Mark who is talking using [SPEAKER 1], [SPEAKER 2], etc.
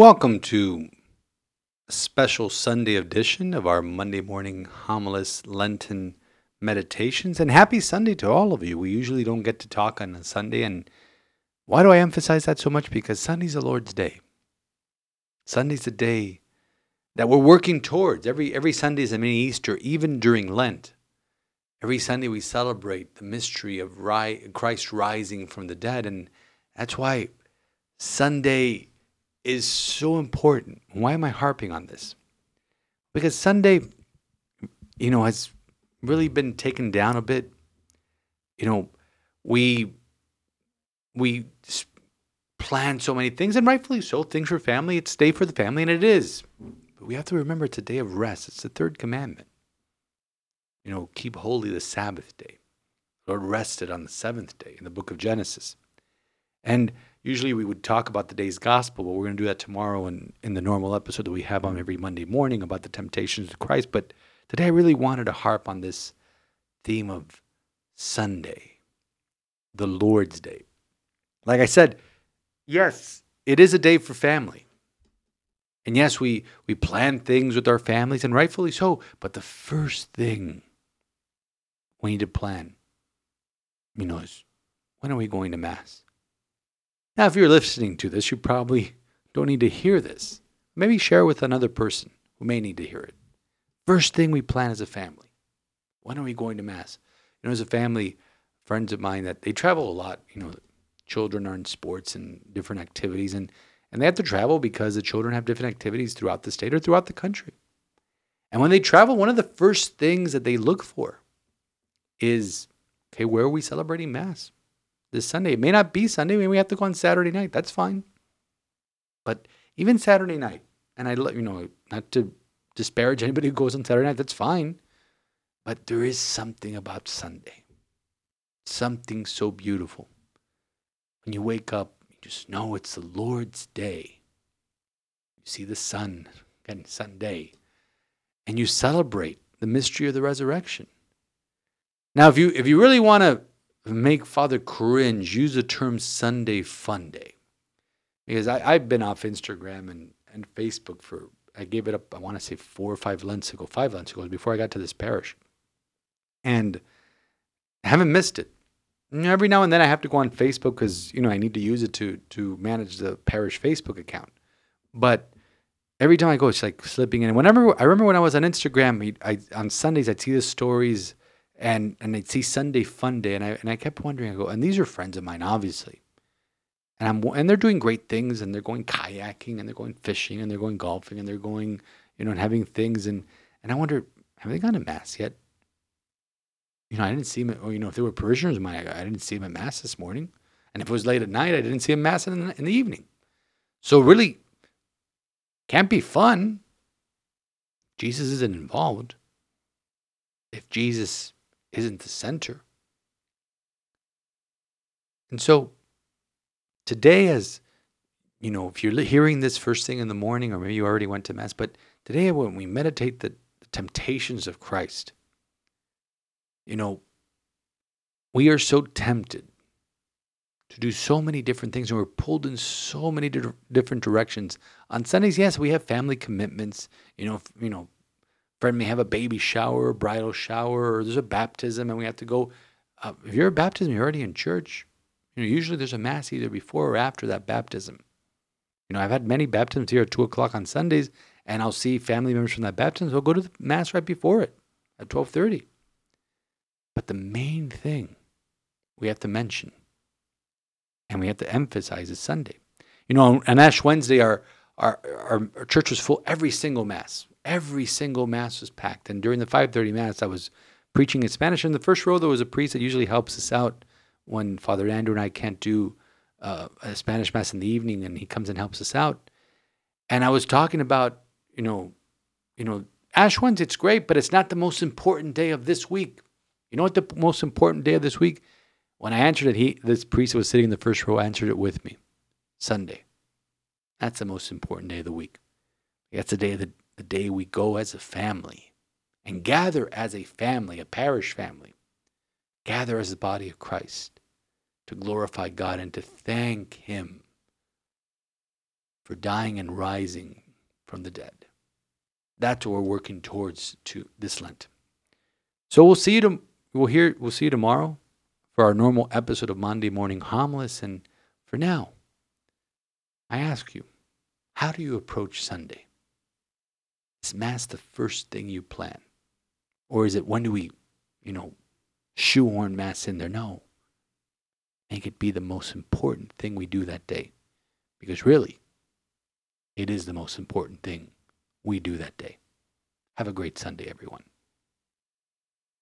[SPEAKER 1] Welcome to a special Sunday edition of our Monday morning homilies Lenten meditations. And happy Sunday to all of you. We usually don't get to talk on a Sunday. And why do I emphasize that so much? Because Sunday's the Lord's day. Sunday's the day that we're working towards. Every, every Sunday is a mini Easter, even during Lent. Every Sunday we celebrate the mystery of ri- Christ rising from the dead. And that's why Sunday is so important. Why am I harping on this? Because Sunday, you know, has really been taken down a bit. You know, we we plan so many things, and rightfully so. Things for family. It's day for the family, and it is. But we have to remember it's a day of rest. It's the third commandment. You know, keep holy the Sabbath day. The Lord rested on the seventh day in the book of Genesis, and usually we would talk about the day's gospel, but we're going to do that tomorrow in, in the normal episode that we have on every Monday morning about the temptations of Christ. But today I really wanted to harp on this theme of Sunday, the Lord's Day. Like I said, yes, it is a day for family. And yes, we, we plan things with our families, and rightfully so. But the first thing we need to plan, you know, is when are we going to Mass? Now, if you're listening to this, you probably don't need to hear this. Maybe share with another person who may need to hear it. First thing we plan as a family when are we going to Mass? You know, as a family, friends of mine that they travel a lot, you know, children are in sports and different activities, and, and they have to travel because the children have different activities throughout the state or throughout the country. And when they travel, one of the first things that they look for is okay, where are we celebrating Mass? This Sunday. It may not be Sunday. Maybe we have to go on Saturday night. That's fine. But even Saturday night, and I let you know, not to disparage anybody who goes on Saturday night, that's fine. But there is something about Sunday, something so beautiful. When you wake up, you just know it's the Lord's day. You see the sun, again, Sunday, and you celebrate the mystery of the resurrection. Now, if you if you really want to make Father cringe, use the term Sunday Fun Day. Because I, I've been off Instagram and, and Facebook for, I gave it up, I want to say four or five months ago, five months ago, before I got to this parish. And I haven't missed it. every now and then I have to go on Facebook because, you know, I need to use it to, to manage the parish Facebook account. But every time I go, it's like slipping in. Whenever, I remember when I was on Instagram, I, on Sundays, I'd see the stories and and I'd see Sunday Fun Day, and I and I kept wondering. I go, and these are friends of mine, obviously, and I'm and they're doing great things, and they're going kayaking, and they're going fishing, and they're going golfing, and they're going, you know, and having things, and and I wonder, have they gone to mass yet? You know, I didn't see them. Or oh, you know, if they were parishioners of mine, I, I didn't see them at mass this morning, and if it was late at night, I didn't see them mass in the, in the evening. So really, can't be fun. Jesus isn't involved. If Jesus isn't the center. And so today, as you know, if you're hearing this first thing in the morning, or maybe you already went to Mass, but today when we meditate the, the temptations of Christ, you know, we are so tempted to do so many different things and we're pulled in so many di- different directions on sundays yes we have family commitments you know you know friend may have a baby shower, a bridal shower, or there's a baptism, and we have to go. Uh, if you're a baptism, you're already in church. You know, usually there's a mass either before or after that baptism. You know, I've had many baptisms here at two o'clock on Sundays, and I'll see family members from that baptism. So go to the mass right before it at twelve thirty. But the main thing we have to mention and we have to emphasize is Sunday. You know, on Ash Wednesday, our, our, our church was full every single mass every single mass was packed. And during the 5:30 mass, I was preaching in Spanish. In the first row, there was a priest that usually helps us out when Father Andrew and I can't do uh, a Spanish mass in the evening, and he comes and helps us out. And I was talking about, you know, you know, Ash Wednesday, it's great, but it's not the most important day of this week. You know what the most important day of this week? When I answered it, he this priest that was sitting in the first row answered it with me. Sunday. That's the most important day of the week. That's the day of the day we go as a family and gather as a family, a parish family, gather as the body of Christ to glorify God and to thank Him for dying and rising from the dead. That's what we're working towards to this Lent. So we'll see you. We'll hear. We'll see you tomorrow for our normal episode of Monday Morning Homilies. And for now, I ask you, how do you approach Sunday? Is Mass the first thing you plan? Or is it when do we, you know, shoehorn Mass in there? No. Make it be the most important thing we do that day. Because really, it is the most important thing we do that day. Have a great Sunday, everyone.